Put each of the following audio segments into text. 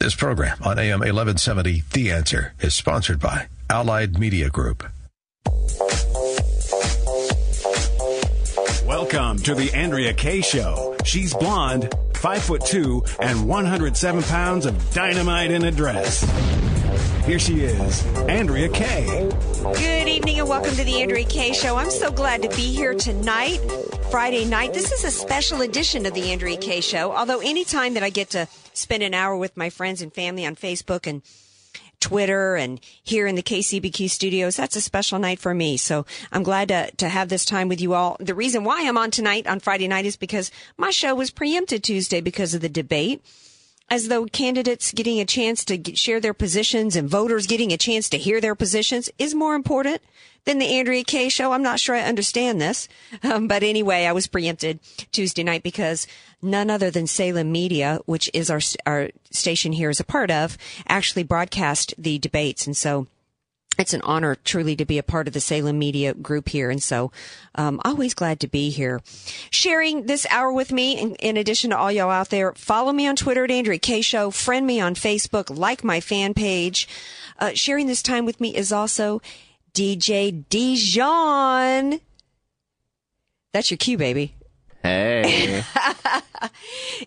This program on AM 1170, The Answer, is sponsored by Allied Media Group. Welcome to the Andrea Kaye Show. She's blonde, five foot two, and 107 pounds of dynamite in a dress. Here she is, Andrea Kaye. Good evening and welcome to the Andrea Kaye Show. I'm so glad to be here tonight, Friday night. This is a special edition of the Andrea Kaye Show. Although anytime that I get to spend an hour with my friends and family on Facebook and Twitter and here in the KCBQ studios. That's a special night for me. So I'm glad to, to have this time with you all. The reason why I'm on tonight on Friday night is because my show was preempted Tuesday because of the debate. As though candidates getting a chance to get, share their positions and voters getting a chance to hear their positions is more important than the Andrea Kaye show. I'm not sure I understand this. Um, but anyway, I was preempted Tuesday night because none other than Salem Media, which is our, our station here is a part of, actually broadcast the debates. And so it's an honor truly to be a part of the Salem Media group here. And so, um, always glad to be here. Sharing this hour with me, in, in, addition to all y'all out there, follow me on Twitter at Andrea Kaye Show, friend me on Facebook, like my fan page. Uh, sharing this time with me is also DJ Dijon. That's your cue, baby. Hey.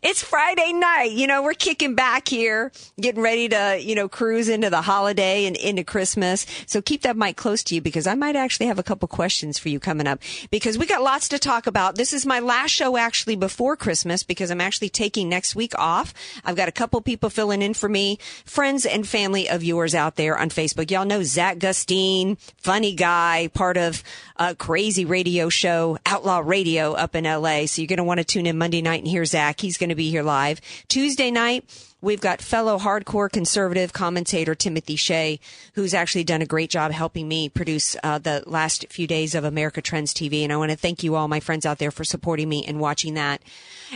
it's Friday night. You know, we're kicking back here, getting ready to, you know, cruise into the holiday and into Christmas. So keep that mic close to you because I might actually have a couple questions for you coming up because we got lots to talk about. This is my last show actually before Christmas because I'm actually taking next week off. I've got a couple people filling in for me, friends and family of yours out there on Facebook. Y'all know Zach Gustine, funny guy, part of a crazy radio show, Outlaw Radio up in LA. So you're going to want to tune in Monday night and hear Zach. He's going to be here live. Tuesday night, we've got fellow hardcore conservative commentator Timothy Shea, who's actually done a great job helping me produce uh, the last few days of America Trends TV. And I want to thank you all, my friends out there, for supporting me and watching that.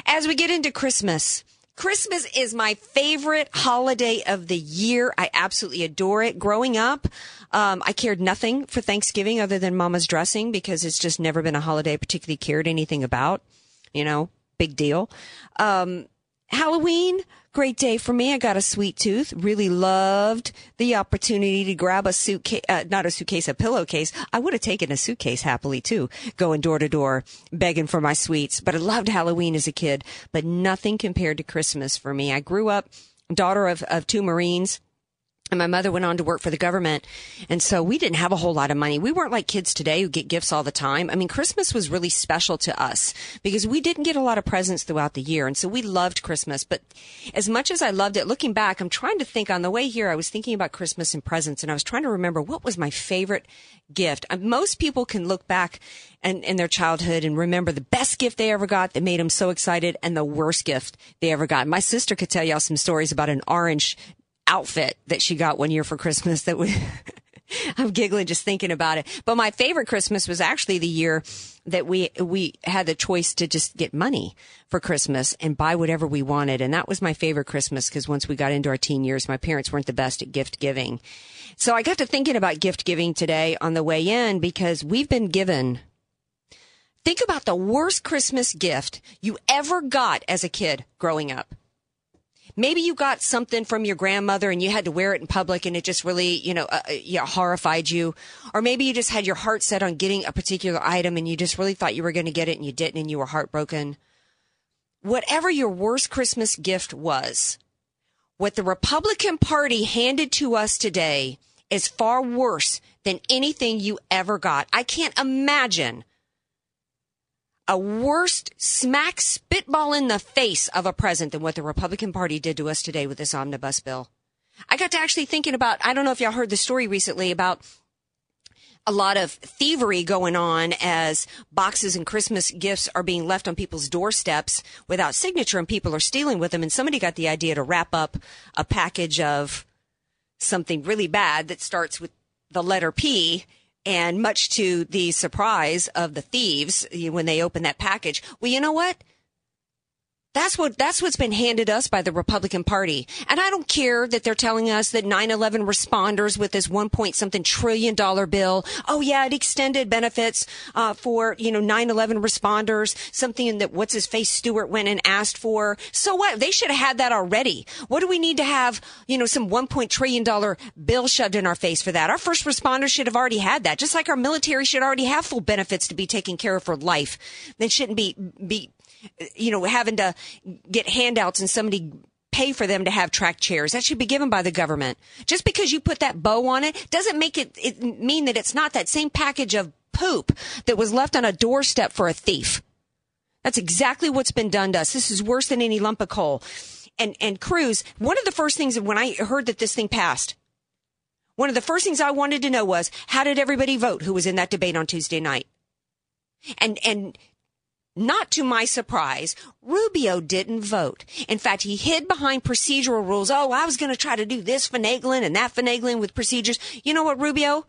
As we get into Christmas, Christmas is my favorite holiday of the year. I absolutely adore it. Growing up, um, I cared nothing for Thanksgiving other than mama's dressing because it's just never been a holiday I particularly cared anything about. You know, big deal. Um, Halloween, great day for me. I got a sweet tooth. Really loved the opportunity to grab a suitcase, uh, not a suitcase, a pillowcase. I would have taken a suitcase happily too, going door to door, begging for my sweets. But I loved Halloween as a kid, but nothing compared to Christmas for me. I grew up daughter of, of two Marines and my mother went on to work for the government. And so we didn't have a whole lot of money. We weren't like kids today who get gifts all the time. I mean, Christmas was really special to us because we didn't get a lot of presents throughout the year. And so we loved Christmas. But as much as I loved it, looking back, I'm trying to think on the way here, I was thinking about Christmas and presents and I was trying to remember what was my favorite gift. Uh, most people can look back and in their childhood and remember the best gift they ever got that made them so excited and the worst gift they ever got. My sister could tell y'all some stories about an orange outfit that she got one year for Christmas that we, I'm giggling just thinking about it. But my favorite Christmas was actually the year that we, we had the choice to just get money for Christmas and buy whatever we wanted. And that was my favorite Christmas because once we got into our teen years, my parents weren't the best at gift giving. So I got to thinking about gift giving today on the way in because we've been given Think about the worst Christmas gift you ever got as a kid growing up. Maybe you got something from your grandmother and you had to wear it in public and it just really, you know, uh, uh, horrified you. Or maybe you just had your heart set on getting a particular item and you just really thought you were going to get it and you didn't and you were heartbroken. Whatever your worst Christmas gift was, what the Republican Party handed to us today is far worse than anything you ever got. I can't imagine a worst smack spitball in the face of a present than what the Republican Party did to us today with this omnibus bill. I got to actually thinking about, I don't know if y'all heard the story recently about a lot of thievery going on as boxes and Christmas gifts are being left on people's doorsteps without signature and people are stealing with them. And somebody got the idea to wrap up a package of something really bad that starts with the letter P. And much to the surprise of the thieves when they open that package, well, you know what? That's what that's what's been handed us by the Republican Party. And I don't care that they're telling us that 9/11 responders with this 1 point something trillion dollar bill, oh yeah, it extended benefits uh, for, you know, 9/11 responders, something that what's his face Stewart went and asked for. So what? They should have had that already. What do we need to have, you know, some 1 point trillion dollar bill shoved in our face for that? Our first responders should have already had that. Just like our military should already have full benefits to be taken care of for life. They shouldn't be be you know, having to get handouts and somebody pay for them to have track chairs. That should be given by the government. Just because you put that bow on it doesn't make it, it mean that it's not that same package of poop that was left on a doorstep for a thief. That's exactly what's been done to us. This is worse than any lump of coal. And, and Cruz, one of the first things when I heard that this thing passed, one of the first things I wanted to know was, how did everybody vote who was in that debate on Tuesday night? And, and not to my surprise, Rubio didn't vote. In fact, he hid behind procedural rules. Oh, I was going to try to do this finagling and that finagling with procedures. You know what, Rubio?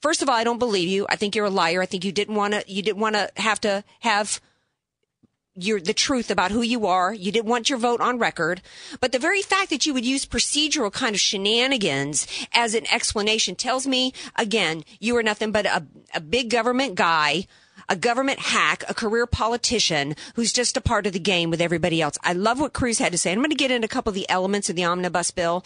First of all, I don't believe you. I think you're a liar. I think you didn't want to, you didn't want to have to have your, the truth about who you are. You didn't want your vote on record. But the very fact that you would use procedural kind of shenanigans as an explanation tells me, again, you are nothing but a, a big government guy a government hack, a career politician who's just a part of the game with everybody else. I love what Cruz had to say. I'm going to get into a couple of the elements of the omnibus bill.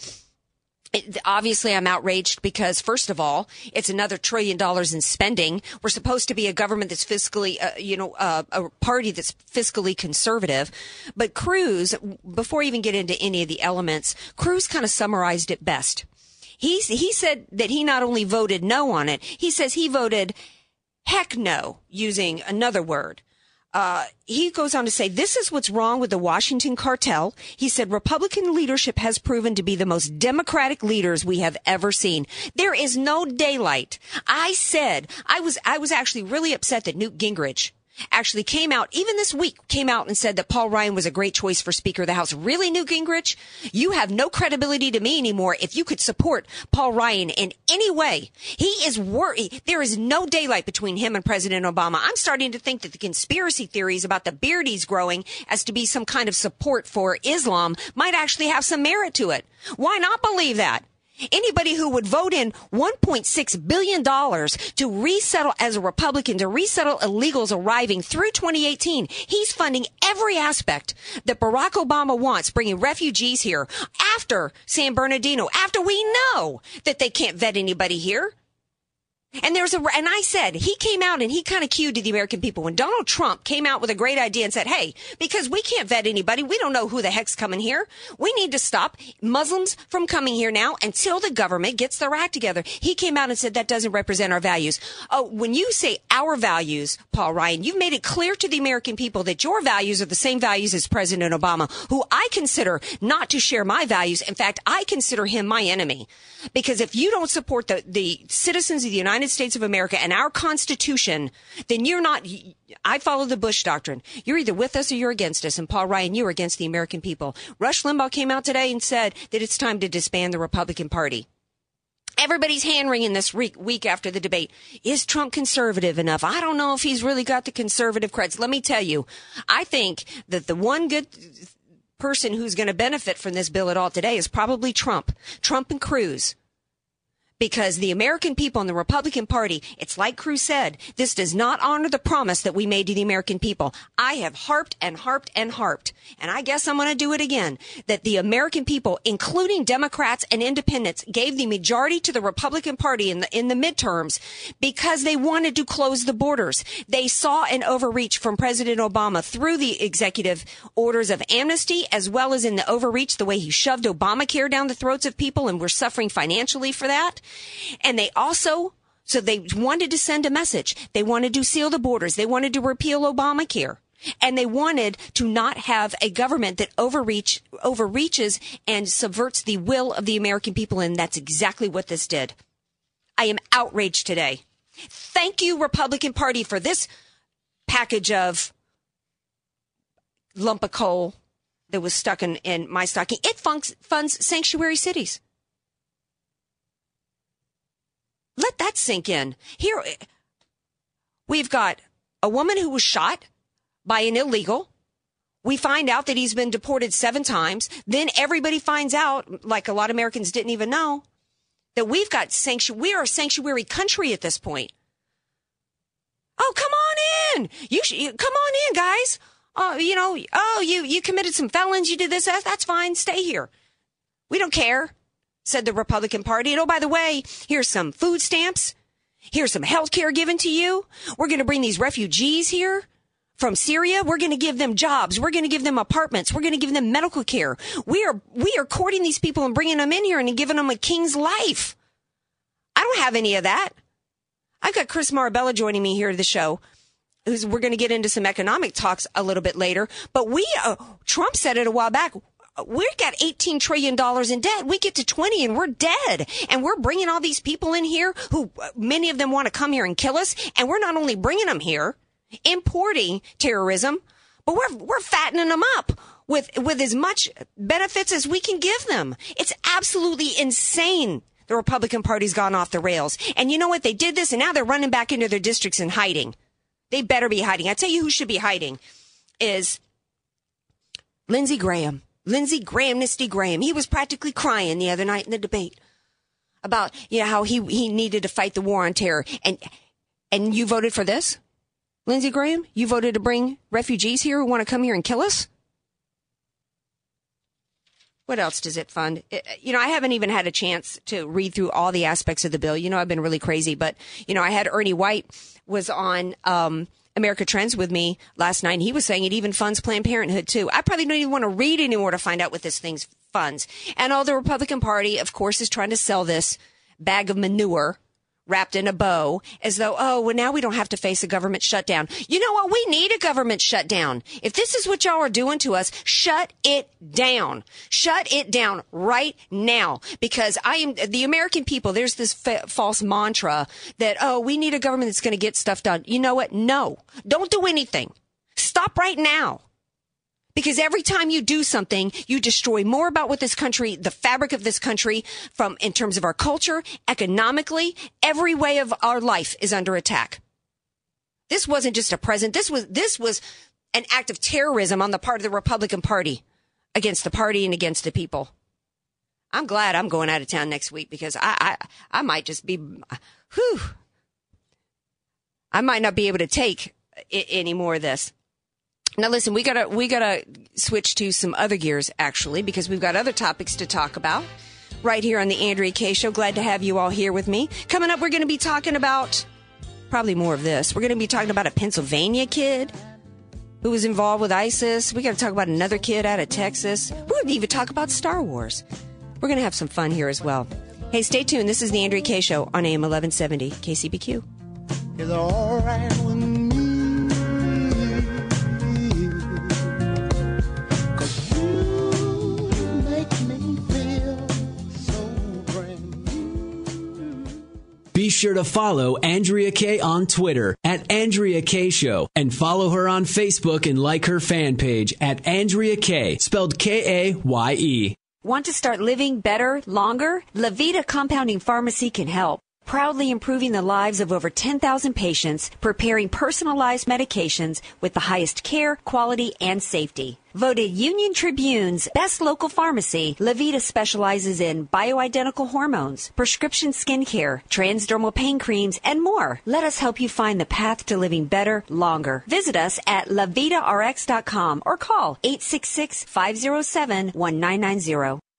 It, obviously, I'm outraged because, first of all, it's another trillion dollars in spending. We're supposed to be a government that's fiscally, uh, you know, uh, a party that's fiscally conservative. But Cruz, before I even get into any of the elements, Cruz kind of summarized it best. He, he said that he not only voted no on it, he says he voted Heck no, using another word. Uh, he goes on to say, this is what's wrong with the Washington cartel. He said, Republican leadership has proven to be the most democratic leaders we have ever seen. There is no daylight. I said, I was, I was actually really upset that Newt Gingrich actually came out, even this week, came out and said that Paul Ryan was a great choice for Speaker of the House. Really, Newt Gingrich? You have no credibility to me anymore if you could support Paul Ryan in any way. He is worried. There is no daylight between him and President Obama. I'm starting to think that the conspiracy theories about the beard he's growing as to be some kind of support for Islam might actually have some merit to it. Why not believe that? Anybody who would vote in $1.6 billion to resettle as a Republican, to resettle illegals arriving through 2018, he's funding every aspect that Barack Obama wants, bringing refugees here after San Bernardino, after we know that they can't vet anybody here. And there's a, and I said, he came out and he kind of cued to the American people when Donald Trump came out with a great idea and said, Hey, because we can't vet anybody. We don't know who the heck's coming here. We need to stop Muslims from coming here now until the government gets their act together. He came out and said that doesn't represent our values. Oh, when you say our values, Paul Ryan, you've made it clear to the American people that your values are the same values as President Obama, who I consider not to share my values. In fact, I consider him my enemy because if you don't support the, the citizens of the United United States of America and our Constitution, then you're not. I follow the Bush doctrine. You're either with us or you're against us. And Paul Ryan, you are against the American people. Rush Limbaugh came out today and said that it's time to disband the Republican Party. Everybody's hand wringing this week, week after the debate. Is Trump conservative enough? I don't know if he's really got the conservative creds. Let me tell you, I think that the one good person who's going to benefit from this bill at all today is probably Trump. Trump and Cruz because the American people and the Republican Party, it's like Cruz said, this does not honor the promise that we made to the American people. I have harped and harped and harped, and I guess I'm going to do it again, that the American people, including Democrats and independents, gave the majority to the Republican Party in the, in the midterms because they wanted to close the borders. They saw an overreach from President Obama through the executive orders of amnesty, as well as in the overreach, the way he shoved Obamacare down the throats of people, and we're suffering financially for that. And they also, so they wanted to send a message. They wanted to seal the borders. They wanted to repeal Obamacare. And they wanted to not have a government that overreach, overreaches and subverts the will of the American people. And that's exactly what this did. I am outraged today. Thank you, Republican Party, for this package of lump of coal that was stuck in, in my stocking. It funds, funds sanctuary cities. Let that sink in. Here, we've got a woman who was shot by an illegal. We find out that he's been deported seven times. Then everybody finds out, like a lot of Americans didn't even know, that we've got sanctuary. We are a sanctuary country at this point. Oh, come on in. You, sh- come on in, guys. Oh, you know, oh, you, you committed some felons. You did this. That's fine. Stay here. We don't care, said the Republican Party. And oh, by the way, here's some food stamps. Here's some health care given to you. We're going to bring these refugees here from Syria. We're going to give them jobs. We're going to give them apartments. We're going to give them medical care. We are, we are courting these people and bringing them in here and giving them a king's life. I don't have any of that. I've got Chris Marabella joining me here to the show. Who's, we're going to get into some economic talks a little bit later, but we, uh, Trump said it a while back we've got $18 trillion in debt. We get to 20 and we're dead. And we're bringing all these people in here who uh, many of them want to come here and kill us. And we're not only bringing them here, importing terrorism, but we're, we're fattening them up with, with as much benefits as we can give them. It's absolutely insane. The Republican Party's gone off the rails. And you know what? They did this and now they're running back into their districts and hiding. They better be hiding. I tell you who should be hiding is Lindsey Graham. Lindsey Graham, Nisty Graham. He was practically crying the other night in the debate about, you know, how he, he needed to fight the war on terror. And, and you voted for this? Lindsey Graham? You voted to bring refugees here who want to come here and kill us? What else does it fund? It, you know, I haven't even had a chance to read through all the aspects of the bill. You know, I've been really crazy, but you know, I had Ernie White was on um, America Trends with me last night. And he was saying it even funds Planned Parenthood too. I probably don't even want to read anymore to find out what this thing funds. And all the Republican Party, of course, is trying to sell this bag of manure wrapped in a bow as though, oh, well, now we don't have to face a government shutdown. You know what? We need a government shutdown. If this is what y'all are doing to us, shut it down. Shut it down right now because I am the American people. There's this fa- false mantra that, oh, we need a government that's going to get stuff done. You know what? No, don't do anything. Stop right now. Because every time you do something, you destroy more about what this country, the fabric of this country, from in terms of our culture, economically, every way of our life is under attack. This wasn't just a present. This was, this was an act of terrorism on the part of the Republican Party against the party and against the people. I'm glad I'm going out of town next week because I, I, I might just be, whew, I might not be able to take any more of this. Now listen, we gotta we gotta switch to some other gears actually because we've got other topics to talk about right here on the Andrea Kaye Show. Glad to have you all here with me. Coming up, we're going to be talking about probably more of this. We're going to be talking about a Pennsylvania kid who was involved with ISIS. We got to talk about another kid out of Texas. We're going to even talk about Star Wars. We're going to have some fun here as well. Hey, stay tuned. This is the Andrea Kaye Show on AM 1170 KCBQ. Sure to follow Andrea Kaye on Twitter at Andrea Kaye Show and follow her on Facebook and like her fan page at Andrea Kaye, spelled K A Y E. Want to start living better, longer? Levita Compounding Pharmacy can help proudly improving the lives of over 10,000 patients, preparing personalized medications with the highest care, quality, and safety. Voted Union Tribune's best local pharmacy, Levita specializes in bioidentical hormones, prescription skincare, transdermal pain creams, and more. Let us help you find the path to living better, longer. Visit us at levitarx.com or call 866 507 1990.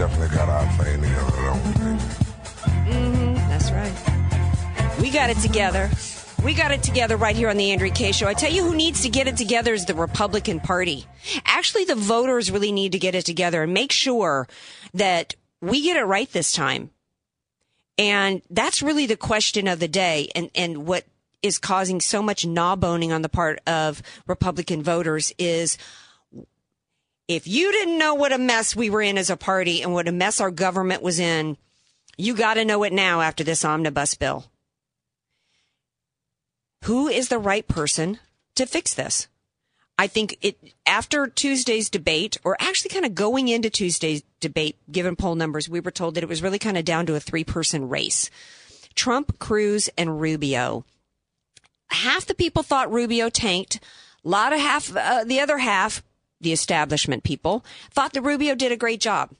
Definitely got our thing together? Mm-hmm, that's right. We got it together. We got it together right here on the Andrea Kaye Show. I tell you who needs to get it together is the Republican Party. Actually, the voters really need to get it together and make sure that we get it right this time. And that's really the question of the day and, and what is causing so much gnaw boning on the part of Republican voters is if you didn't know what a mess we were in as a party and what a mess our government was in, you got to know it now after this omnibus bill. Who is the right person to fix this? I think it after Tuesday's debate, or actually kind of going into Tuesday's debate, given poll numbers, we were told that it was really kind of down to a three person race. Trump, Cruz, and Rubio. Half the people thought Rubio tanked. A lot of half, uh, the other half, the establishment people, thought that Rubio did a great job.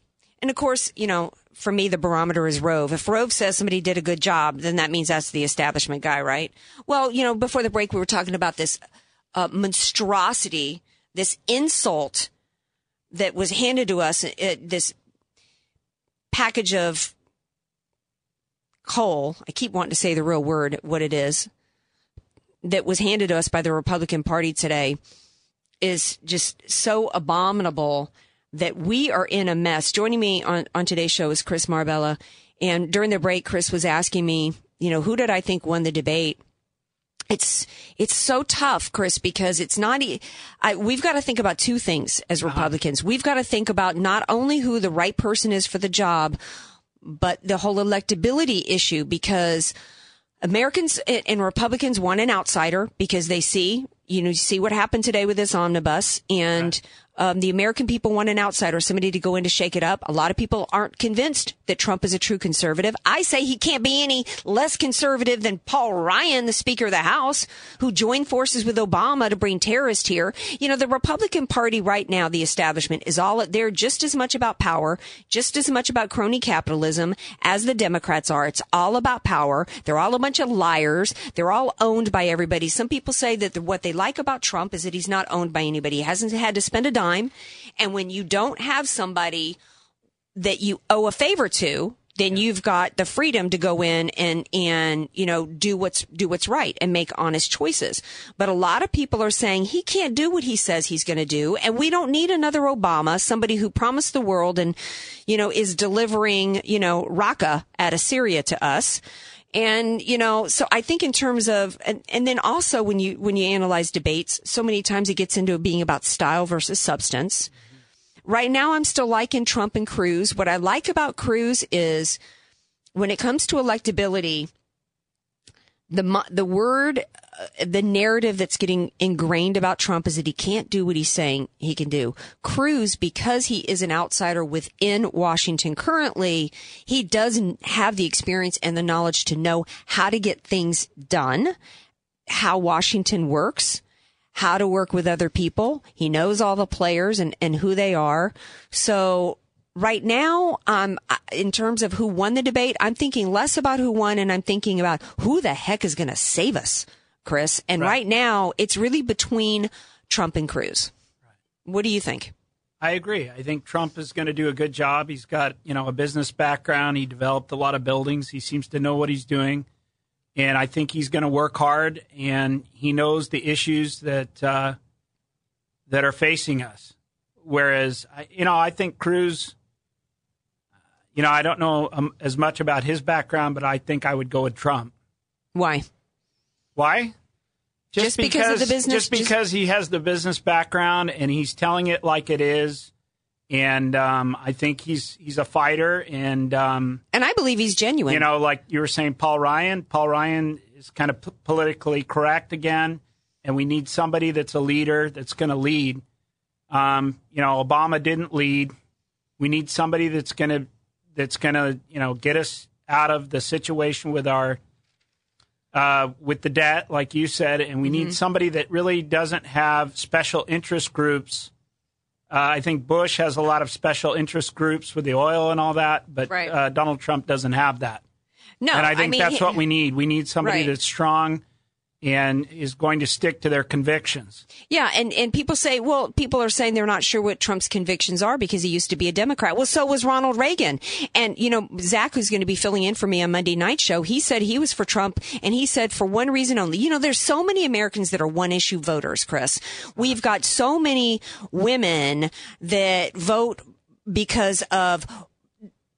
And of course, you know, for me, the barometer is Rove. If Rove says somebody did a good job, then that means that's the establishment guy, right? Well, you know, before the break, we were talking about this uh, monstrosity, this insult that was handed to us, uh, this package of coal. I keep wanting to say the real word, what it is, that was handed to us by the Republican Party today is just so abominable that we are in a mess. Joining me on, on today's show is Chris Marbella. And during the break, Chris was asking me, you know, who did I think won the debate? it's it's so tough, Chris, because it's not. I, we've got to think about two things as uh-huh. Republicans. Uh-huh. We've got to think about not only who the right person is for the job, but the whole electability issue. Because Americans and Republicans want an outsider because they see, you know, see what happened today with this omnibus, and um, the American people want an outsider, somebody to go in to shake it up. A lot of people aren't convinced that Trump is a true conservative. I say he can't be any less conservative than Paul Ryan, the Speaker of the House, who joined forces with Obama to bring terrorists here. You know, the Republican Party right now, the establishment, is all they're just as much about power, just as much about crony capitalism as the Democrats are. It's all about power. They're all a bunch of liars. They're all owned by everybody. Some people say that the, what they like about Trump is that he's not owned by anybody. He hasn't had to spend a dime time. And when you don't have somebody that you owe a favor to, then you've got the freedom to go in and and you know do what's do what's right and make honest choices. But a lot of people are saying he can't do what he says he's going to do, and we don't need another Obama, somebody who promised the world and you know is delivering you know raqqa out of Syria to us. And, you know, so I think in terms of, and, and then also when you, when you analyze debates, so many times it gets into being about style versus substance. Right now, I'm still liking Trump and Cruz. What I like about Cruz is when it comes to electability, the the word uh, the narrative that's getting ingrained about Trump is that he can't do what he's saying he can do. Cruz, because he is an outsider within Washington currently, he doesn't have the experience and the knowledge to know how to get things done, how Washington works, how to work with other people. He knows all the players and, and who they are. So right now, um, in terms of who won the debate, I'm thinking less about who won and I'm thinking about who the heck is going to save us, Chris. And right. right. now, it's really between Trump and Cruz. Right. What do you think? I agree. I think Trump is going to do a good job. He's got, you know, a business background. He developed a lot of buildings. He seems to know what he's doing. And I think he's going to work hard and he knows the issues that uh, that are facing us. Whereas, you know, I think Cruz you know, I don't know um, as much about his background, but I think I would go with Trump. Why? Why? Just, just because, because, of the business. Just because just... he has the business background and he's telling it like it is, and um, I think he's he's a fighter, and um, and I believe he's genuine. You know, like you were saying, Paul Ryan. Paul Ryan is kind of p- politically correct again, and we need somebody that's a leader that's going to lead. Um, you know, Obama didn't lead. We need somebody that's going to that's going to you know get us out of the situation with our uh, with the debt, like you said, and we Mm-hmm. need somebody that really doesn't have special interest groups. Uh, I think Bush has a lot of special interest groups with the oil and all that, but Right. uh, Donald Trump doesn't have that. No, and I think mean, that's what we need. We need somebody Right. that's strong and is going to stick to their convictions. Yeah, and, and people say, well, people are saying they're not sure what Trump's convictions are because he used to be a Democrat. Well, so was Ronald Reagan. And, you know, Zach, who's going to be filling in for me on Monday night show, he said he was for Trump and he said for one reason only. You know, there's so many Americans that are one issue voters, Chris. We've got so many women that vote because of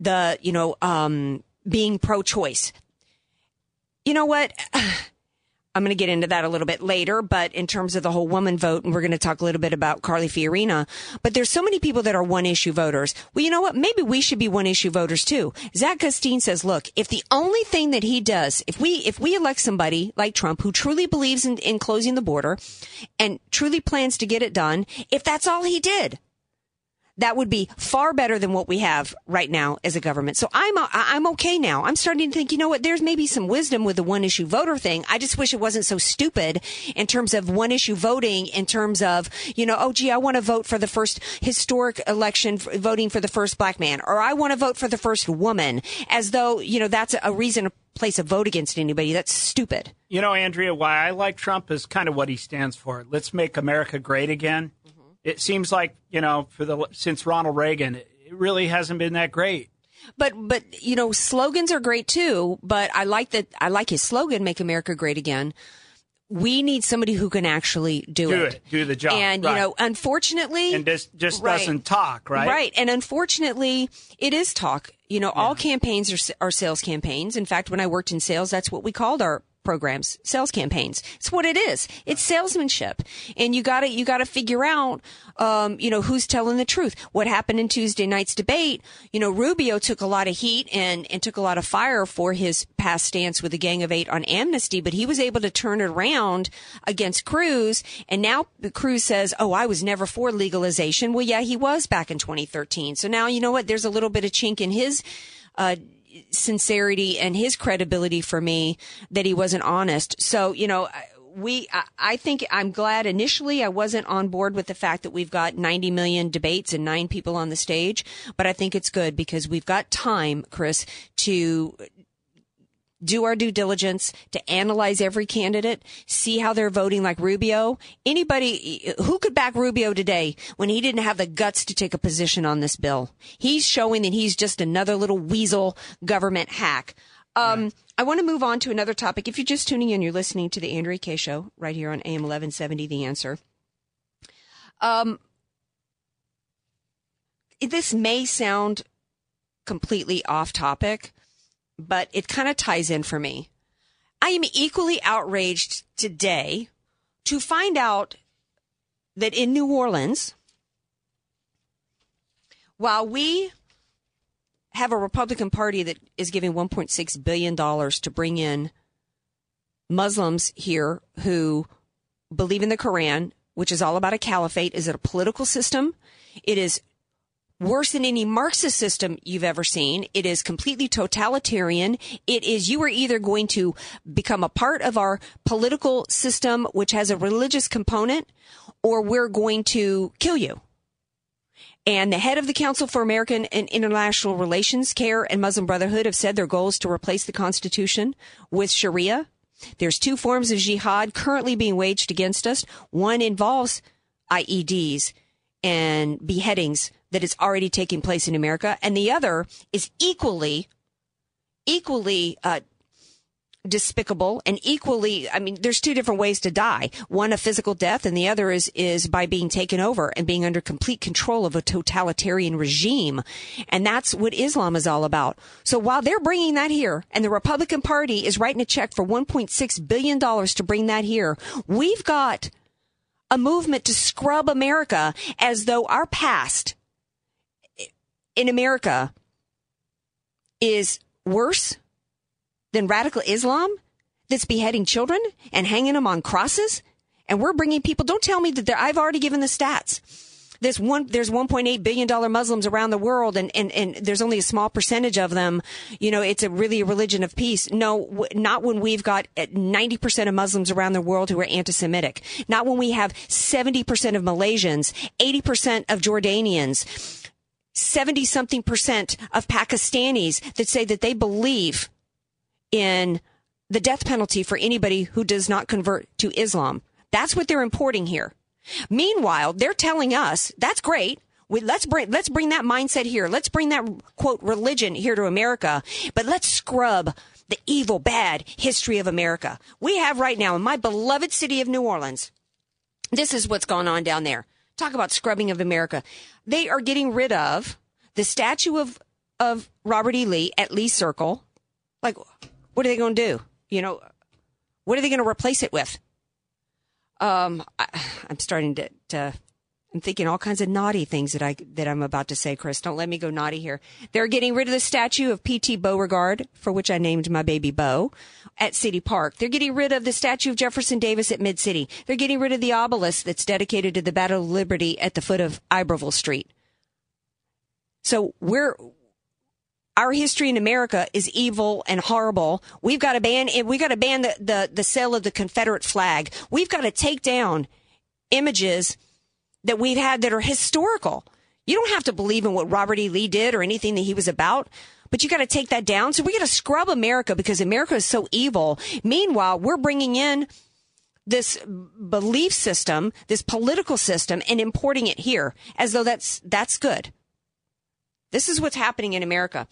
the, you know, um, being pro choice. You know what? I'm going to get into that a little bit later, but in terms of the whole woman vote, and we're going to talk a little bit about Carly Fiorina, but there's so many people that are one issue voters. Well, you know what? Maybe we should be one issue voters too. Zach Gustine says, look, if the only thing that he does, if we, if we elect somebody like Trump who truly believes in, in closing the border and truly plans to get it done, if that's all he did, that would be far better than what we have right now as a government. So I'm uh, I'm okay now. I'm starting to think, you know what? There's maybe some wisdom with the one issue voter thing. I just wish it wasn't so stupid in terms of one issue voting. In terms of you know, oh gee, I want to vote for the first historic election, voting for the first black man, or I want to vote for the first woman, as though you know that's a reason place a vote against anybody. That's stupid. You know, Andrea, why I like Trump is kind of what he stands for. Let's make America great again. It seems like you know, for the since Ronald Reagan, it really hasn't been that great. But but you know slogans are great too. But I like that. I like his slogan, "Make America Great Again." We need somebody who can actually do, Do it, do the job, And you know, unfortunately, And just just Right. doesn't talk, right? Right. And unfortunately, it is talk. You know, all campaigns are, are sales campaigns. In fact, when I worked in sales, that's what we called our programs, sales campaigns. It's what it is. It's salesmanship. And you gotta, you gotta figure out, um, you know, who's telling the truth. What happened in Tuesday night's debate, you know, Rubio took a lot of heat and, and took a lot of fire for his past stance with the Gang of Eight on amnesty, but he was able to turn it around against Cruz. And now Cruz says, oh, I was never for legalization. Well, yeah, he was back in 2013. So now, you know what? There's a little bit of chink in his, uh, sincerity and his credibility for me that he wasn't honest. So, you know, we, I, I think I'm glad initially I wasn't on board with the fact that we've got 90 million debates and nine people on the stage, but I think it's good because we've got time, Chris, to do our due diligence to analyze every candidate, see how they're voting like Rubio. Anybody who could back Rubio today when he didn't have the guts to take a position on this bill? He's showing that he's just another little weasel government hack. Um, I want to move on to another topic. If you're just tuning in, you're listening to the Andrea Kaye show right here on AM 1170, The Answer. Um, this may sound completely off topic, but it kind of ties in for me. I am equally outraged today to find out that in New Orleans, while we have a Republican Party that is giving $1.6 billion to bring in Muslims here who believe in the Quran, which is all about a caliphate. Is it a political system? It is worse than any Marxist system you've ever seen. It is completely totalitarian. It is you are either going to become a part of our political system, which has a religious component, or we're going to kill you. And the head of the Council for American and International Relations, CAIR, and Muslim Brotherhood have said their goal is to replace the Constitution with Sharia. There's two forms of jihad currently being waged against us. One involves IEDs and beheadings that is already taking place in America, and the other is equally, equally uh, despicable and equally. I mean, there's two different ways to die: one a physical death, and the other is is by being taken over and being under complete control of a totalitarian regime, and that's what Islam is all about. So while they're bringing that here, and the Republican Party is writing a check for 1.6 billion dollars to bring that here, we've got a movement to scrub America as though our past in America is worse than radical Islam that's beheading children and hanging them on crosses. And we're bringing people, don't tell me that I've already given the stats. This one, there's 1.8 billion dollar Muslims around the world, and, and and there's only a small percentage of them. You know, it's a really a religion of peace. No, w- not when we've got 90 percent of Muslims around the world who are anti-Semitic. Not when we have 70 percent of Malaysians, 80 percent of Jordanians. 70 something percent of Pakistanis that say that they believe in the death penalty for anybody who does not convert to Islam. That's what they're importing here. Meanwhile, they're telling us that's great. We, let's bring let's bring that mindset here. Let's bring that quote religion here to America, but let's scrub the evil, bad history of America. We have right now in my beloved city of New Orleans. This is what's going on down there. Talk about scrubbing of America. They are getting rid of the statue of of Robert E. Lee at Lee Circle. Like, what are they going to do? You know, what are they going to replace it with? Um, I, I'm starting to, to, I'm thinking all kinds of naughty things that I that I'm about to say, Chris. Don't let me go naughty here. They're getting rid of the statue of P.T. Beauregard, for which I named my baby Bo, at City Park. They're getting rid of the statue of Jefferson Davis at Mid City. They're getting rid of the obelisk that's dedicated to the Battle of Liberty at the foot of Iberville Street. So we're our history in America is evil and horrible. We've got to ban We've got to ban the, the, the sale of the Confederate flag. We've got to take down images that we've had that are historical. You don't have to believe in what Robert E. Lee did or anything that he was about, but you got to take that down. So we got to scrub America because America is so evil. Meanwhile, we're bringing in this belief system, this political system and importing it here as though that's that's good. This is what's happening in America.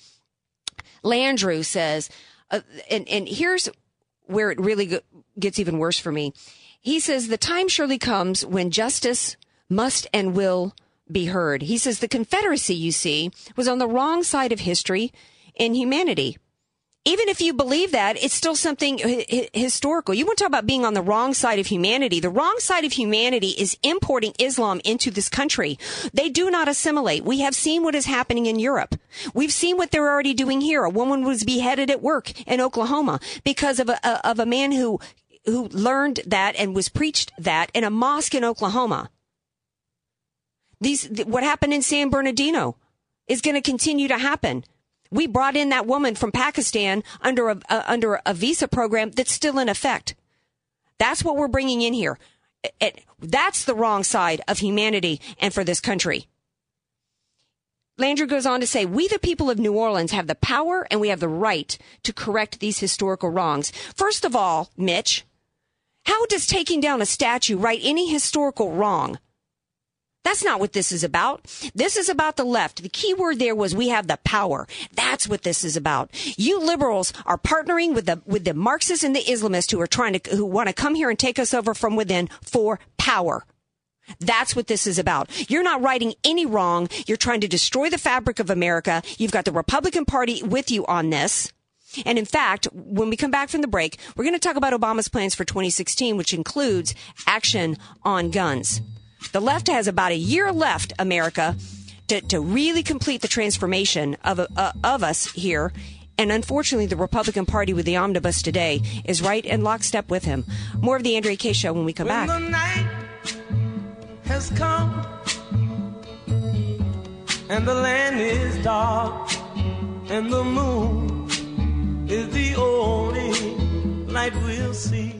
Landrieu says, uh, and, and here's where it really gets even worse for me. He says, the time surely comes when justice must and will be heard. He says, the Confederacy, you see, was on the wrong side of history and humanity even if you believe that, it's still something historical. You want to talk about being on the wrong side of humanity. The wrong side of humanity is importing Islam into this country. They do not assimilate. We have seen what is happening in Europe. We've seen what they're already doing here. A woman was beheaded at work in Oklahoma because of a, of a man who, who learned that and was preached that in a mosque in Oklahoma. These, what happened in San Bernardino is going to continue to happen. We brought in that woman from Pakistan under a under a visa program that's still in effect. That's what we're bringing in here. It, it, that's the wrong side of humanity and for this country. Landrieu goes on to say, we the people of New Orleans have the power and we have the right to correct these historical wrongs. First of all, Mitch, how does taking down a statue right any historical wrong? That's not what this is about. This is about the left. The key word there was we have the power. That's what this is about. You liberals are partnering with the with the Marxists and the Islamists who are trying to who want to come here and take us over from within for power. That's what this is about. You're not righting any wrong. You're trying to destroy the fabric of America. You've got the Republican Party with you on this. And in fact, when we come back from the break, we're going to talk about Obama's plans for 2016, which includes action on guns. The left has about a year left, America, to, to really complete the transformation of, uh, of us here. And unfortunately, the Republican Party with the omnibus today is right in lockstep with him. More of the Andrea Kaye Show when we come when back. The night has come and the land is dark and the moon is the only light we'll see.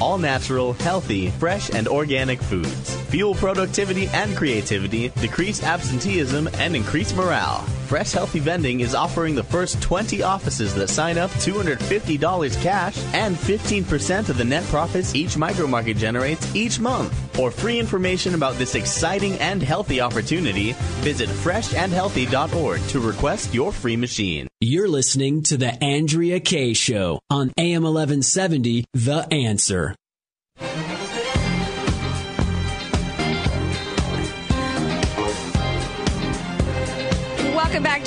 all natural, healthy, fresh, and organic foods. Fuel productivity and creativity, decrease absenteeism, and increase morale. Fresh Healthy Vending is offering the first 20 offices that sign up $250 cash and 15% of the net profits each micromarket generates each month. For free information about this exciting and healthy opportunity, visit freshandhealthy.org to request your free machine. You're listening to The Andrea Kaye Show on AM 1170, The Answer.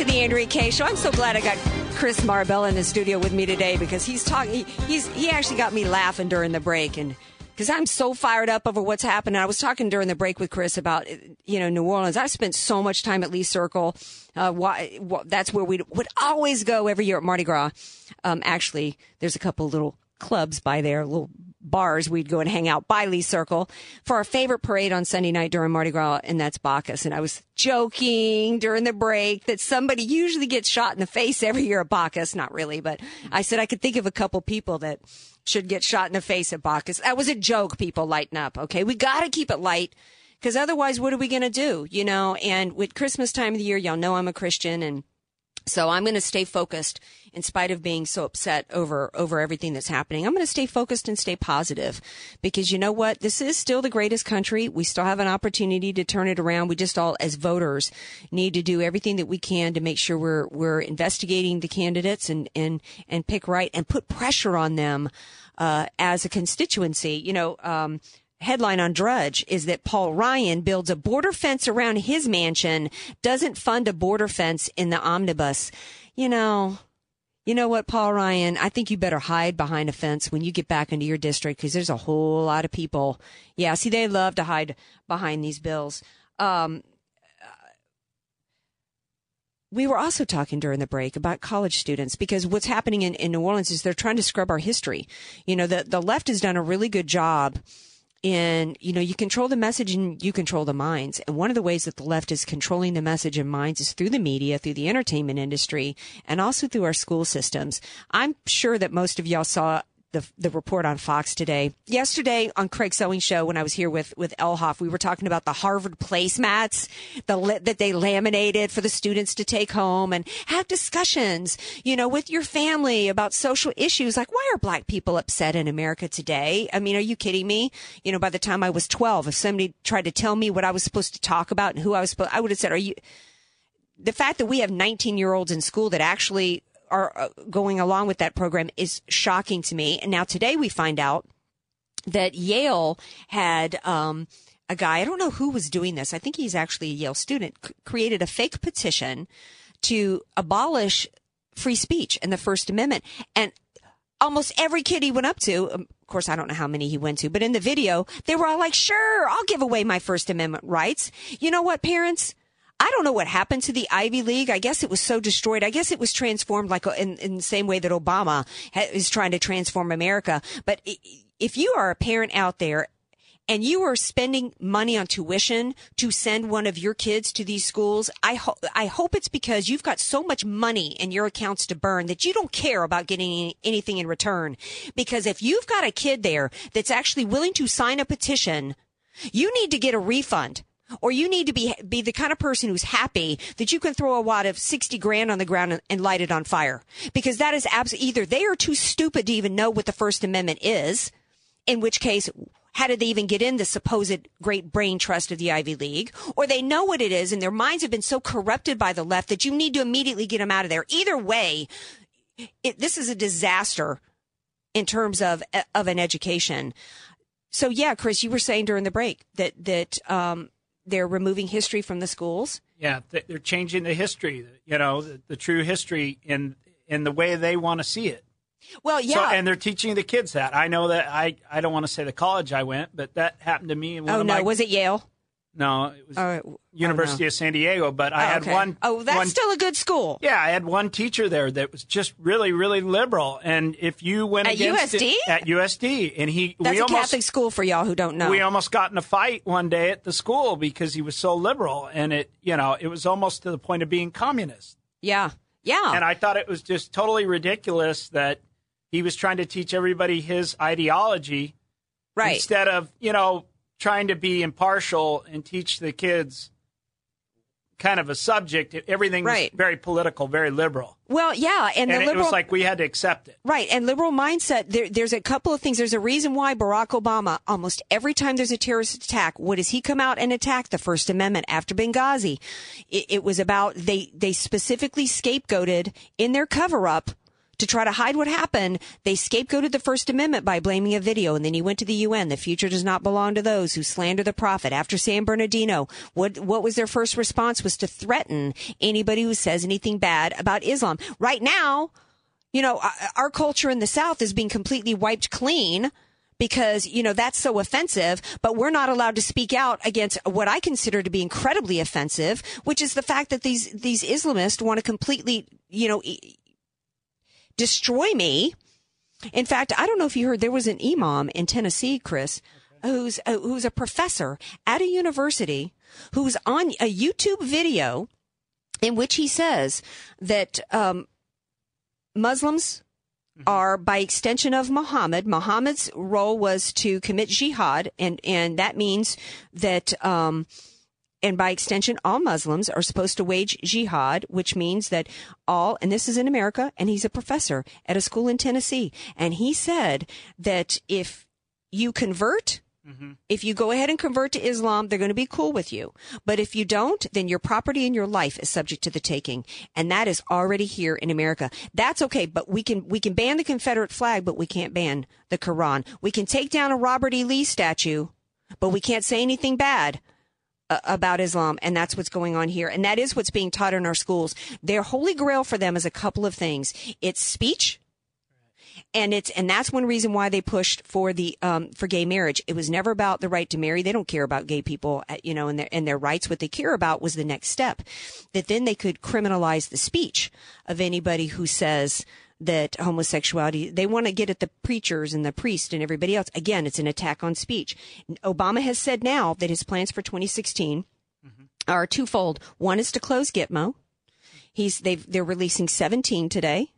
To the Andrea Kaye Show. I'm so glad I got Chris Marbella in the studio with me today because he's talking. He, he's he actually got me laughing during the break and because I'm so fired up over what's happening. I was talking during the break with Chris about you know New Orleans. I've spent so much time at Lee Circle. Uh, why, wh- that's where we would always go every year at Mardi Gras. Um, actually, there's a couple little clubs by there, little bars we'd go and hang out by Lee Circle for our favorite parade on Sunday night during Mardi Gras, and that's Bacchus. And I was joking during the break that somebody usually gets shot in the face every year at Bacchus. Not really, but I said I could think of a couple people that should get shot in the face at Bacchus. That was a joke. People lighten up. Okay. We got to keep it light because otherwise, what are we going to do? You know, and with Christmas time of the year, y'all know I'm a Christian and so I'm going to stay focused in spite of being so upset over, over everything that's happening. I'm going to stay focused and stay positive because you know what? This is still the greatest country. We still have an opportunity to turn it around. We just all, as voters, need to do everything that we can to make sure we're, we're investigating the candidates and, and, and pick right and put pressure on them, uh, as a constituency. You know, um, headline on Drudge is that Paul Ryan builds a border fence around his mansion, doesn't fund a border fence in the omnibus. You know, you know what, Paul Ryan? I think you better hide behind a fence when you get back into your district because there's a whole lot of people. Yeah, see, they love to hide behind these bills. Um, we were also talking during the break about college students because what's happening in, in New Orleans is they're trying to scrub our history. You know, the, the left has done a really good job in, you know, you control the message and you control the minds. And one of the ways that the left is controlling the message and minds is through the media, through the entertainment industry, and also through our school systems. I'm sure that most of y'all saw the the report on Fox today. Yesterday on Craig Sewing show when I was here with with Elhoff, we were talking about the Harvard placemats, the that they laminated for the students to take home and have discussions, you know, with your family about social issues like why are black people upset in America today? I mean, are you kidding me? You know, by the time I was 12, if somebody tried to tell me what I was supposed to talk about and who I was supposed I would have said, "Are you the fact that we have 19 year olds in school that actually are uh, going along with that program is shocking to me. And now today we find out that Yale had, um, a guy, I don't know who was doing this. I think he's actually a Yale student, c- created a fake petition to abolish free speech and the First Amendment. And almost every kid he went up to, um, of course, I don't know how many he went to, but in the video, they were all like, sure, I'll give away my First Amendment rights. You know what, parents? I don't know what happened to the Ivy League. I guess it was so destroyed. I guess it was transformed like uh, in, in the same way that Obama is trying to transform America. But if you are a parent out there and you are spending money on tuition to send one of your kids to these schools, I I hope it's because you've got so much money in your accounts to burn that you don't care about getting anything in return. Because if you've got a kid there that's actually willing to sign a petition, you need to get a refund or you need to be be the kind of person who's happy that you can throw a wad of 60 grand on the ground and, and light it on fire because that is absolutely either they are too stupid to even know what the first amendment is in which case how did they even get in the supposed great brain trust of the Ivy League? Or they know what it is and their minds have been so corrupted by the left that you need to immediately get them out of there. Either way, it, this is a disaster in terms of of an education. So yeah, Chris, you were saying during the break that that um, they're removing history from the schools. Yeah, th- they're changing the history, you know, the, the true history in in the way they want to see it. Well, yeah, So, and they're teaching the kids that. I know that I I don't want to say the college I went, but that happened to me. oh no, my- was it Yale? No, it was Oh, University oh, no. of San Diego. But I Oh, had okay. one. Oh, that's one- still a good school. Yeah, I had one teacher there that was just really, really liberal. And if you went At USD? it, at USD, and he That's we a almost Catholic school for y'all who don't know. we almost got in a fight one day at the school because he was so liberal, and it you know it was almost to the point of being communist. yeah, yeah. And I thought it was just totally ridiculous that he was trying to teach everybody his ideology Right. instead of you know trying to be impartial and teach the kids kind of a subject. Everything Right. was very political, very liberal, well, yeah, and, and the it liberal was like we had to accept it. Right, and liberal mindset. There, there's a couple of things. There's a reason why Barack Obama, almost every time there's a terrorist attack, what does he come out and attack? The First Amendment after Benghazi. It, it was about they they specifically scapegoated in their cover up. To try to hide what happened, they scapegoated the First Amendment by blaming a video, and then he went to the UN. The future does not belong to those who slander the prophet. After San Bernardino, what what was their first response? Was to threaten anybody who says anything bad about Islam. Right now, you know, our- our culture in the South is being completely wiped clean because, you know, that's so offensive, but we're not allowed to speak out against what I consider to be incredibly offensive, which is the fact that these, these Islamists want to completely, you know, destroy me. In fact, I don't know if you heard there was an imam in Tennessee, Chris, who's uh, who's a professor at a university who's on a YouTube video in which he says that um, Muslims are by extension of Muhammad. Muhammad's role was to commit jihad, and and that means that. Um, and by extension, all Muslims are supposed to wage jihad, which means that all, and this is in America, and he's a professor at a school in Tennessee. And he said that if you convert, mm-hmm. if you go ahead and convert to Islam, they're going to be cool with you. But if you don't, then your property and your life is subject to the taking. And that is already here in America. That's okay, but we can, we can ban the Confederate flag, but we can't ban the Quran. We can take down a Robert E. Lee statue, but we can't say anything bad about Islam, and that's what's going on here. And that is what's being taught in our schools. Their holy grail for them is a couple of things. It's speech. And it's, and that's one reason why they pushed for the, um, for gay marriage. It was never about the right to marry. They don't care about gay people, uh, you know, and their, and their rights. What they care about was the next step that then they could criminalize the speech of anybody who says, that homosexuality, they want to get at the preachers and the priest and everybody else. Again, it's an attack on speech. Obama has said now that his plans for 2016 mm-hmm. are twofold. One is to close Gitmo. He's, they've, they're releasing 17 today.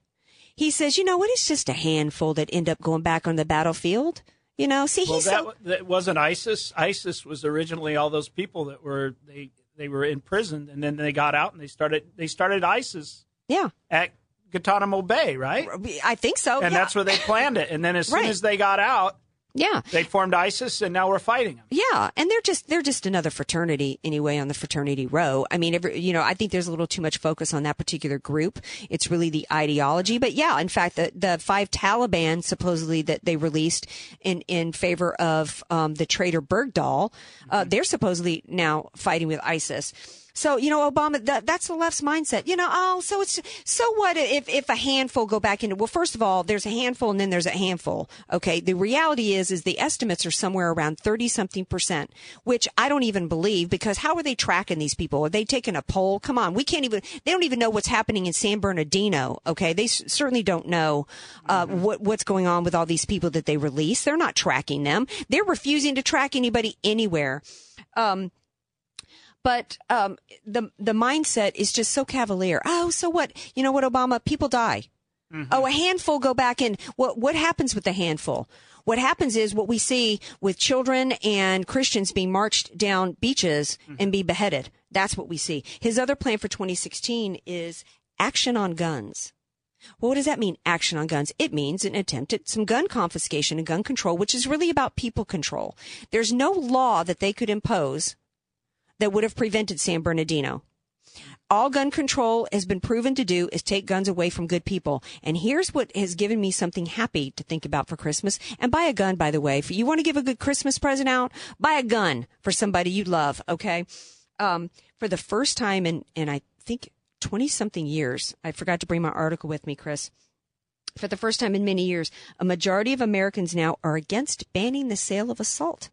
He says, you know what? It's just a handful that end up going back on the battlefield. You know, see, Well, he's that, so, that wasn't ISIS. ISIS was originally all those people that were they they were imprisoned and then they got out and they started they started ISIS yeah, at Guantanamo Bay, right? I think so. and yeah. that's where they planned it. And then as soon Right. as they got out, yeah. they formed ISIS, and now we're fighting them. Yeah, and they're just they're just another fraternity anyway on the fraternity row. I mean, every, you know, I think there's a little too much focus on that particular group. It's really the ideology, but yeah, in fact, the the five Taliban supposedly that they released in in favor of um, the traitor Bergdahl, uh, they're supposedly now fighting with ISIS. So you know, Obama, that, that's the left's mindset. You know, oh, so it's so what if if a handful go back into? Well, first of all, there's a handful, and then there's a handful. Okay, the reality is, is the estimates are somewhere around thirty something percent, which I don't even believe because how are they tracking these people? Are they taking a poll? Come on, we can't even. They don't even know what's happening in San Bernardino. Okay, they s- certainly don't know uh, what what's going on with all these people that they release. They're not tracking them. They're refusing to track anybody anywhere. Um, but um, the the mindset is just so cavalier. Oh, so what? You know what, Obama? People die. Oh, a handful go back in. What what happens with the handful? What happens is what we see with children and Christians being marched down beaches and be beheaded. That's what we see. His other plan for 2016 is action on guns. Well, what does that mean, action on guns? It means an attempt at some gun confiscation and gun control, which is really about people control. There's no law that they could impose that would have prevented San Bernardino. All gun control has been proven to do is take guns away from good people. And here's what has given me something happy to think about for Christmas. And buy a gun, by the way. If you want to give a good Christmas present out, buy a gun for somebody you love, okay? Um, for the first time in, in I think 20 something years, I forgot to bring my article with me, Chris. For the first time in many years, a majority of Americans now are against banning the sale of assault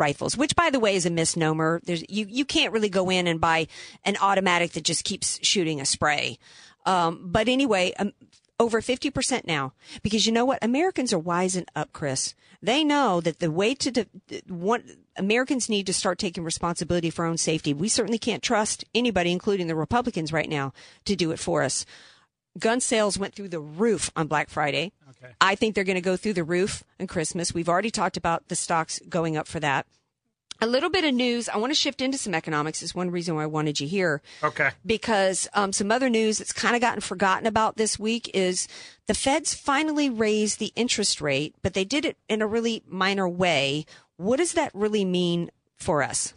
rifles, which by the way is a misnomer. There's, you, you can't really go in and buy an automatic that just keeps shooting a spray. Um, but anyway, um, over 50% now, because you know what? Americans are wising up, Chris. They know that the way to, de- one, Americans need to start taking responsibility for our own safety. We certainly can't trust anybody, including the Republicans right now, to do it for us. Gun sales went through the roof on Black Friday. Okay. I think they're going to go through the roof on Christmas. We've already talked about the stocks going up for that. A little bit of news. I want to shift into some economics. Is one reason why I wanted you here. Okay. Because um, some other news that's kind of gotten forgotten about this week is the Feds finally raised the interest rate, but they did it in a really minor way. What does that really mean for us?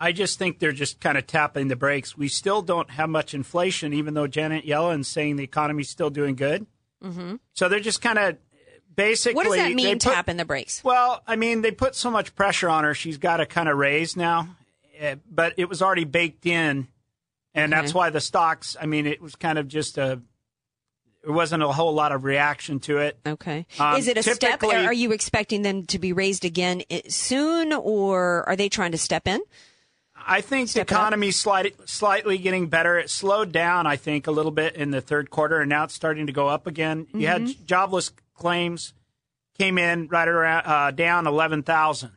I just think they're just kind of tapping the brakes. We still don't have much inflation, even though Janet Yellen's saying the economy's still doing good. Mm-hmm. So they're just kind of basically. What does that mean, put- tapping the brakes? Well, I mean, they put so much pressure on her; she's got to kind of raise now. Eh, But it was already baked in, and that's why the stocks. I mean, it was kind of just a. There wasn't a whole lot of reaction to it. Okay. Um, is it a step? Are you expecting them to be raised again soon, or are they trying to step in? I think the economy slight, slightly getting better. It slowed down, I think, a little bit in the third quarter, and now it's starting to go up again. You had Mhm. jobless claims came in right around uh, down eleven thousand.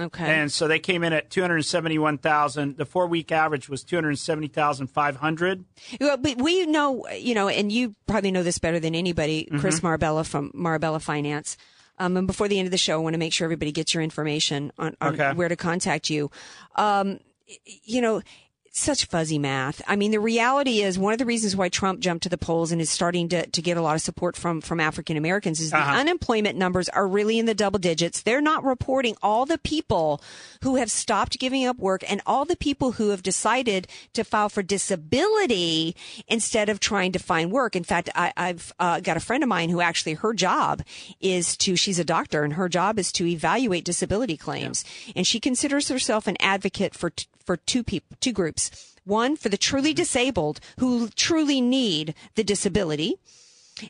Okay. And so they came in at 271,000. The four week average was 270,500. Well, but we know, you know, and you probably know this better than anybody, Chris Mhm. Marbella from Marbella Finance. Um, and before the end of the show, I want to make sure everybody gets your information on, on Okay. where to contact you. Um, you know, such fuzzy math. I mean, the reality is one of the reasons why Trump jumped to the polls and is starting to, to get a lot of support from, from African Americans is the Uh-huh. unemployment numbers are really in the double digits. They're not reporting all the people who have stopped giving up work and all the people who have decided to file for disability instead of trying to find work. In fact, I, I've uh, got a friend of mine who actually her job is to, she's a doctor and her job is to evaluate disability claims. And she considers herself an advocate for, t- for two people, two groups. One, for the truly disabled who truly need the disability.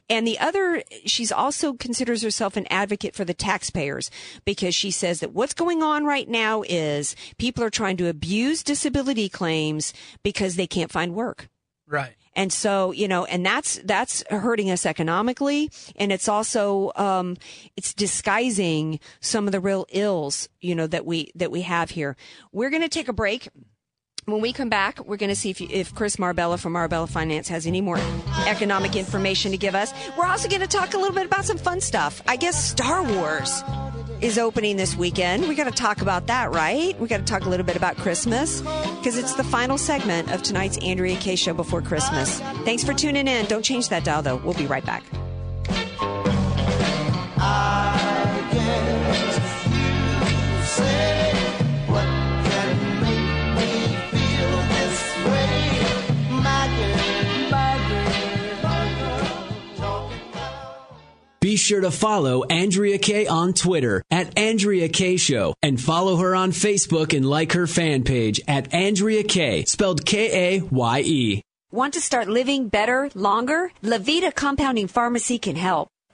And the other, she's also considers herself an advocate for the taxpayers because she says that what's going on right now is people are trying to abuse disability claims because they can't find work. Right. And so, you know, and that's, that's hurting us economically. And it's also, um, it's disguising some of the real ills, you know, that we, that we have here. We're going to take a break. When we come back, we're going to see if, you, if Chris Marbella from Marbella Finance has any more economic information to give us. We're also going to talk a little bit about some fun stuff. I guess Star Wars is opening this weekend. We got to talk about that, right? We got to talk a little bit about Christmas because it's the final segment of tonight's Andrea Kaye show before Christmas. Thanks for tuning in. Don't change that dial though. We'll be right back. Be sure to follow Andrea Kaye on Twitter at Andrea Kaye Show and follow her on Facebook and like her fan page at Andrea Kaye, spelled K A Y E. Want to start living better, longer? Levita Compounding Pharmacy can help.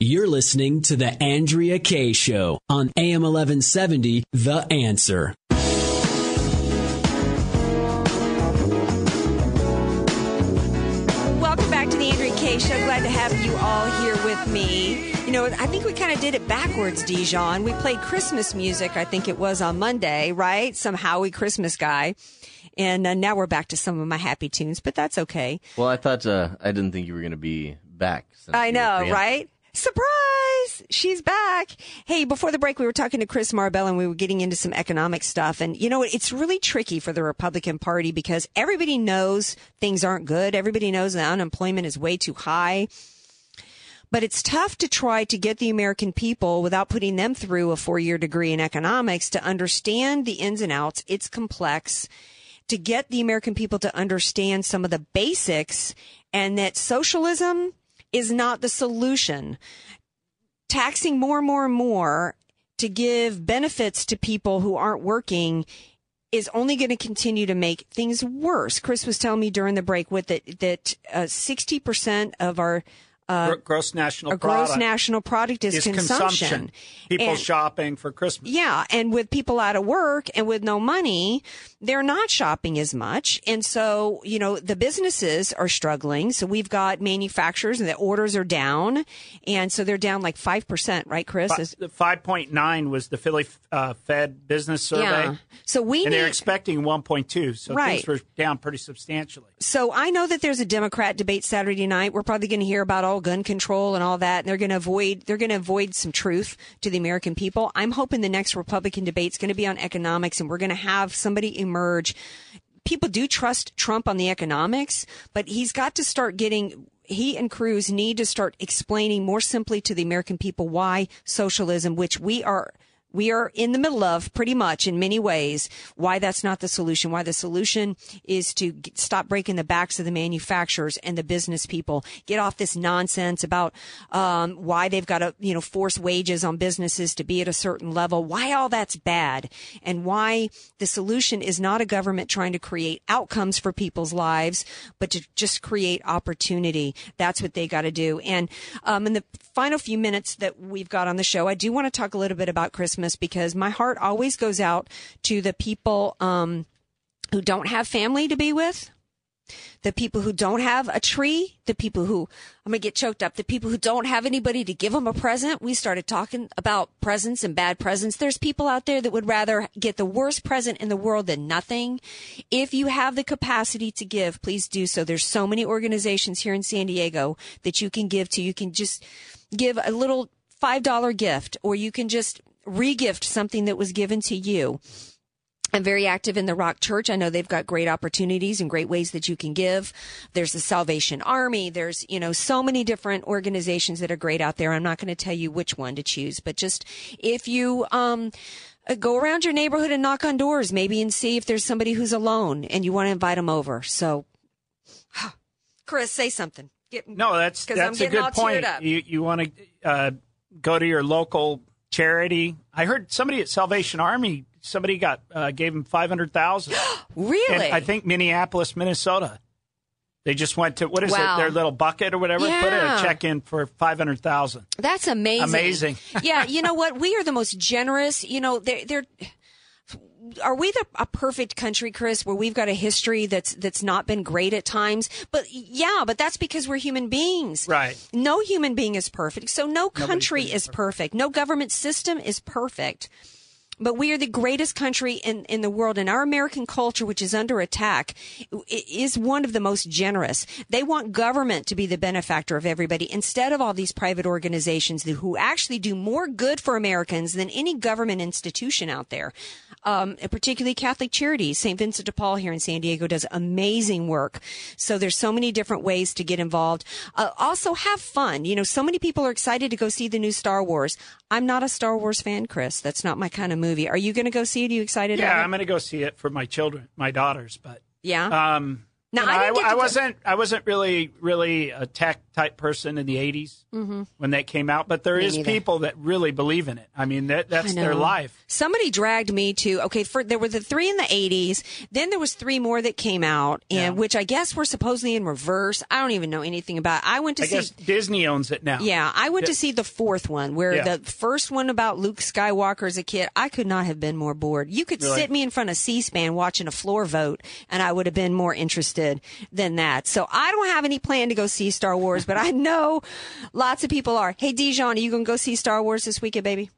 You're listening to the Andrea Kaye Show on AM 1170, The Answer. Welcome back to the Andrea Kaye Show. Glad to have you all here with me. You know, I think we kind of did it backwards, Dijon. We played Christmas music, I think it was on Monday, right? Some Howie Christmas guy. And uh, now we're back to some of my happy tunes, but that's okay. Well, I thought uh, I didn't think you were going to be back. I know, right? Surprise! She's back. Hey, before the break, we were talking to Chris Marbella and we were getting into some economic stuff. And you know, what? it's really tricky for the Republican Party because everybody knows things aren't good. Everybody knows the unemployment is way too high. But it's tough to try to get the American people without putting them through a four year degree in economics to understand the ins and outs. It's complex to get the American people to understand some of the basics and that socialism is not the solution. Taxing more and more and more to give benefits to people who aren't working is only going to continue to make things worse. Chris was telling me during the break with it that uh, sixty percent of our uh, gross national our product gross national product is, is consumption. People And- shopping for Christmas. yeah, and with people out of work and with no money, they're not shopping as much. And so, you know, the businesses are struggling. So we've got manufacturers and the orders are down. And so they're down like 5%, right, Chris? Fi- Is- the 5.9 was the Philly uh, Fed business survey. Yeah. So we and they're expecting 1.2. So Right. things were down pretty substantially. So I know that there's a Democrat debate Saturday night. We're probably going to hear about all gun control and all that, and they're going to avoid they're going to avoid some truth to the American people. I'm hoping the next Republican debate's going to be on economics, and we're going to have somebody emerge. People do trust Trump on the economics, but he's got to start getting. He and Cruz need to start explaining more simply to the American people why socialism, which we are we are in the middle of pretty much in many ways why that's not the solution. Why the solution is to g- stop breaking the backs of the manufacturers and the business people. Get off this nonsense about um, why they've got to you know force wages on businesses to be at a certain level. Why all that's bad? And why the solution is not a government trying to create outcomes for people's lives but to just create opportunity. That's what they got to do. And um, in the final few minutes that we've got on the show i do want to talk a little bit about christmas because my heart always goes out to the people um, who don't have family to be with the people who don't have a tree, the people who, I'm going to get choked up, the people who don't have anybody to give them a present. We started talking about presents and bad presents. There's people out there that would rather get the worst present in the world than nothing. If you have the capacity to give, please do so. There's so many organizations here in San Diego that you can give to. You can just give a little $5 gift or you can just regift something that was given to you. I'm very active in the Rock Church. I know they've got great opportunities and great ways that you can give. There's the Salvation Army. There's, you know, so many different organizations that are great out there. I'm not going to tell you which one to choose, but just if you, um, uh, go around your neighborhood and knock on doors, maybe and see if there's somebody who's alone and you want to invite them over. So, Chris, say something. Get, No, that's that's a good point. You you want to uh, go to your local charity. I heard somebody at Salvation Army. Somebody got uh, gave him five hundred thousand. really? I think Minneapolis, Minnesota. They just went to what is Wow. it? Their little bucket or whatever. Put in a check in for five hundred thousand. That's amazing. Amazing. yeah, you know what? We are the most generous. You know, they're they're. Are we the a perfect country, Chris, where we've got a history that's that's not been great at times? But yeah, but that's because we're human beings. Right. No human being is perfect. So no country is perfect. No government system is perfect. But we are the greatest country in, in the world and our American culture, which is under attack, is one of the most generous. They want government to be the benefactor of everybody instead of all these private organizations who actually do more good for Americans than any government institution out there. Um, particularly Catholic Charities. St. Vincent de Paul here in San Diego does amazing work. So there's so many different ways to get involved. Uh, also have fun. You know, so many people are excited to go see the new Star Wars. I'm not a Star Wars fan, Chris. That's not my kind of movie. Are you going to go see it? Are you excited? Yeah, about it? I'm going to go see it for my children, my daughters. But Yeah. um, know, I to I wasn't. I wasn't really, really a tech type person in the '80s Mhm. when that came out. But there Me is neither. people that really believe in it. I mean, that that's their life. Somebody dragged me to okay. For there were the three in the eighties. Then there was three more that came out, and which I guess were supposedly in reverse. I don't even know anything about. it. I went to I see. guess Disney owns it now. Yeah, I went to see the fourth one, where Yeah. the first one about Luke Skywalker as a kid, I could not have been more bored. You could Really? sit me in front of C-SPAN watching a floor vote, and I would have been more interested than that. So I don't have any plan to go see Star Wars, but I know lots of people are. Hey, Dijon, are you going to go see Star Wars this weekend, baby?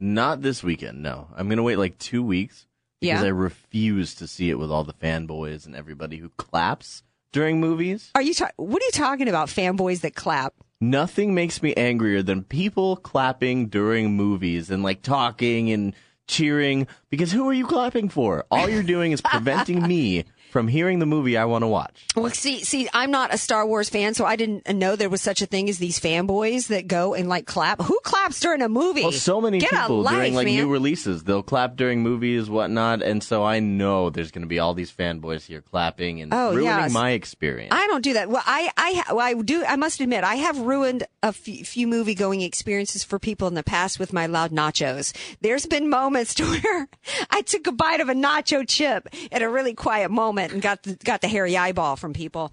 Not this weekend, no. I'm going to wait like two weeks because Yeah. I refuse to see it with all the fanboys and everybody who claps during movies. Are you? Ta- what are you talking about? Fanboys that clap? Nothing makes me angrier than people clapping during movies and like talking and cheering because who are you clapping for? All you're doing is preventing me from hearing the movie I want to watch. Well, see, see, I'm not a Star Wars fan, so I didn't know there was such a thing as these fanboys that go and like clap. Who claps during a movie? Well, so many Get people life, during like man. new releases, they'll clap during movies, whatnot, and so I know there's going to be all these fanboys here clapping and Oh, ruining yes. my experience. I don't do that. Well, I, I, well, I do. I must admit, I have ruined a few, few movie going experiences for people in the past with my loud nachos. There's been moments to where I took a bite of a nacho chip at a really quiet moment and got the, got the hairy eyeball from people.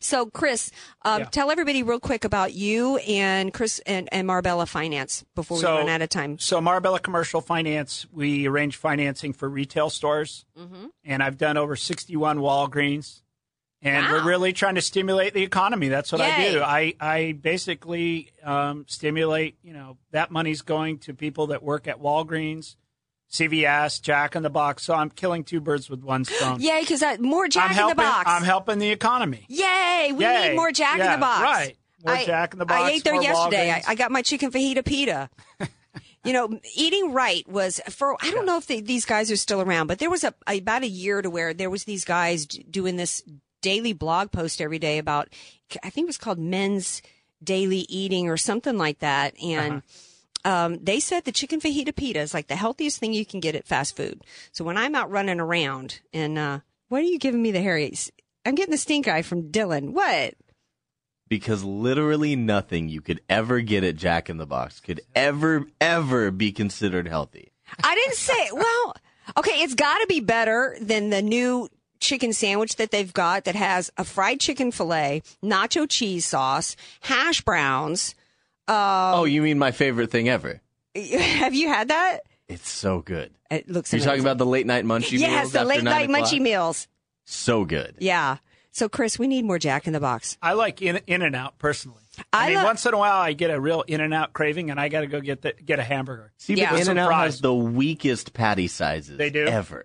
So, Chris, um, Yeah. tell everybody real quick about you and Chris and, and Marbella Finance before we So- run out of time. So Marbella Commercial Finance, we arrange financing for retail stores, Mm-hmm. and I've done over 61 Walgreens, and Wow. we're really trying to stimulate the economy. That's what I do. I I basically um, stimulate. You know that money's going to people that work at Walgreens, CVS, Jack in the Box. So I'm killing two birds with one stone. Yay, because more Jack I'm in helping, the Box. I'm helping the economy. Yay, we Yay. need more Jack in the Box. right. More I, Jack in the Box, I ate there yesterday. I, I got my chicken fajita pita. you know, eating right was for. I don't know if they, these guys are still around, but there was a about a year to where there was these guys doing this daily blog post every day about. I think it was called Men's Daily Eating or something like that, and. Uh-huh. Um, they said the chicken fajita pita is like the healthiest thing you can get at fast food. So when I'm out running around and, uh, what are you giving me the Harry's? I'm getting the stink eye from Dylan. What? because literally nothing you could ever get at Jack in the Box could ever, ever be considered healthy. I didn't say, well, okay, it's got to be better than the new chicken sandwich that they've got that has a fried chicken fillet, nacho cheese sauce, hash browns. Oh, um, you mean my favorite thing ever? Have you had that? It's so good. It looks You're talking about the late night munchie yes, meals the late night o'clock? munchie meals. So good. Yeah. So, Chris, we need more Jack in the Box. I like In In and Out personally. I, I mean, lo- once in a while, I get a real In and Out craving, and I got to go get the, get a hamburger. See, Yeah. but In and Out has the weakest patty sizes They do? ever.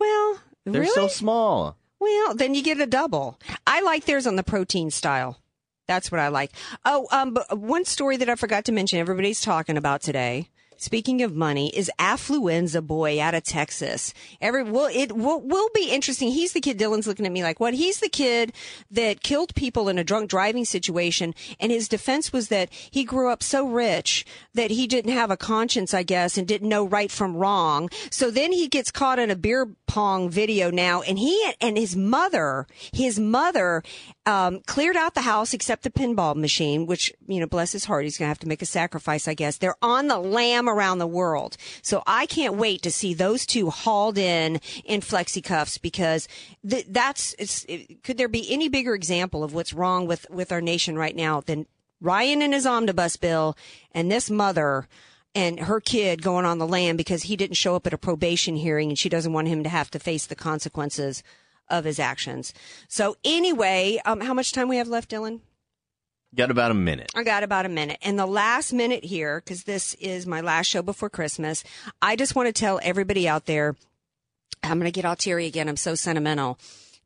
Well, They're really? so small. Well, then you get a double. I like theirs on the protein style. That's what I like. Oh, um, but one story that I forgot to mention everybody's talking about today. Speaking of money, is Affluenza Boy out of Texas. Every well, it will, will be interesting. He's the kid. Dylan's looking at me like, what? He's the kid that killed people in a drunk driving situation, and his defense was that he grew up so rich that he didn't have a conscience, I guess, and didn't know right from wrong. So then he gets caught in a beer pong video now, and he and his mother, his mother, um, cleared out the house except the pinball machine, which you know, bless his heart, he's gonna have to make a sacrifice, I guess. They're on the lam around the world, so I can't wait to see those two hauled in in flexi cuffs because th- that's. It, could there be any bigger example of what's wrong with with our nation right now than Ryan and his omnibus bill and this mother? and her kid going on the lam because he didn't show up at a probation hearing and she doesn't want him to have to face the consequences of his actions. So anyway, um, how much time we have left, Dylan? Got about a minute. I got about a minute. And the last minute here, because this is my last show before Christmas, I just want to tell everybody out there I'm going to get all teary again. I'm so sentimental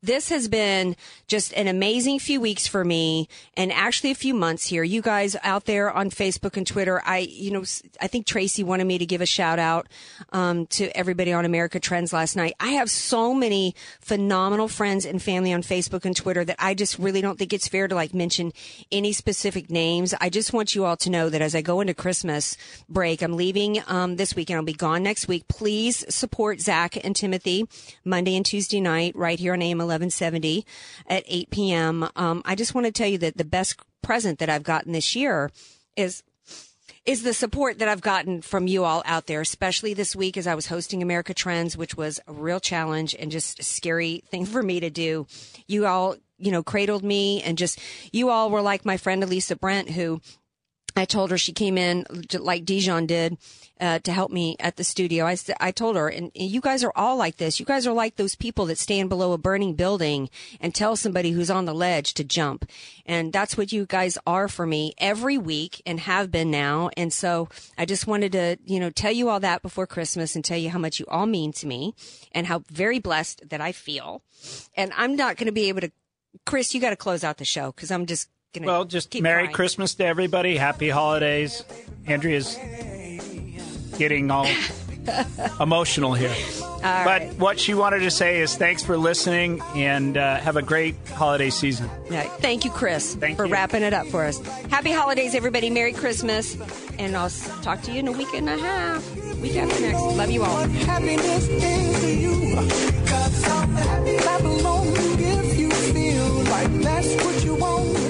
this has been just an amazing few weeks for me and actually a few months here. You guys out there on Facebook and Twitter, I, you know, I think Tracy wanted me to give a shout out, um, to everybody on America Trends last night. I have so many phenomenal friends and family on Facebook and Twitter that I just really don't think it's fair to like mention any specific names. I just want you all to know that as I go into Christmas break, I'm leaving, um, this weekend. I'll be gone next week. Please support Zach and Timothy Monday and Tuesday night right here on AM 1170 at 8 p.m. Um, I just want to tell you that the best present that I've gotten this year is is the support that I've gotten from you all out there, especially this week as I was hosting America Trends, which was a real challenge and just a scary thing for me to do. You all, you know, cradled me and just, you all were like my friend Elisa Brent, who I told her she came in like Dijon did uh, to help me at the studio. I, I told her, and, you guys are all like this. You guys are like those people that stand below a burning building and tell somebody who's on the ledge to jump. And that's what you guys are for me every week and have been now. And so I just wanted to, you know, tell you all that before Christmas and tell you how much you all mean to me and how very blessed that I feel. And I'm not going to be able to, Chris, you got to close out the show because I'm just well, just Merry crying. Christmas to everybody. Happy holidays. Andrea's getting all emotional here. All but right. what she wanted to say is thanks for listening and uh, have a great holiday season. Yeah, thank you, Chris, Thank for you. wrapping it up for us. Happy holidays, everybody. Merry Christmas. And I'll talk to you in a week and a half. Week after next. Love you all. happiness is to you. Cause I'm happy clap along you feel like that's what you want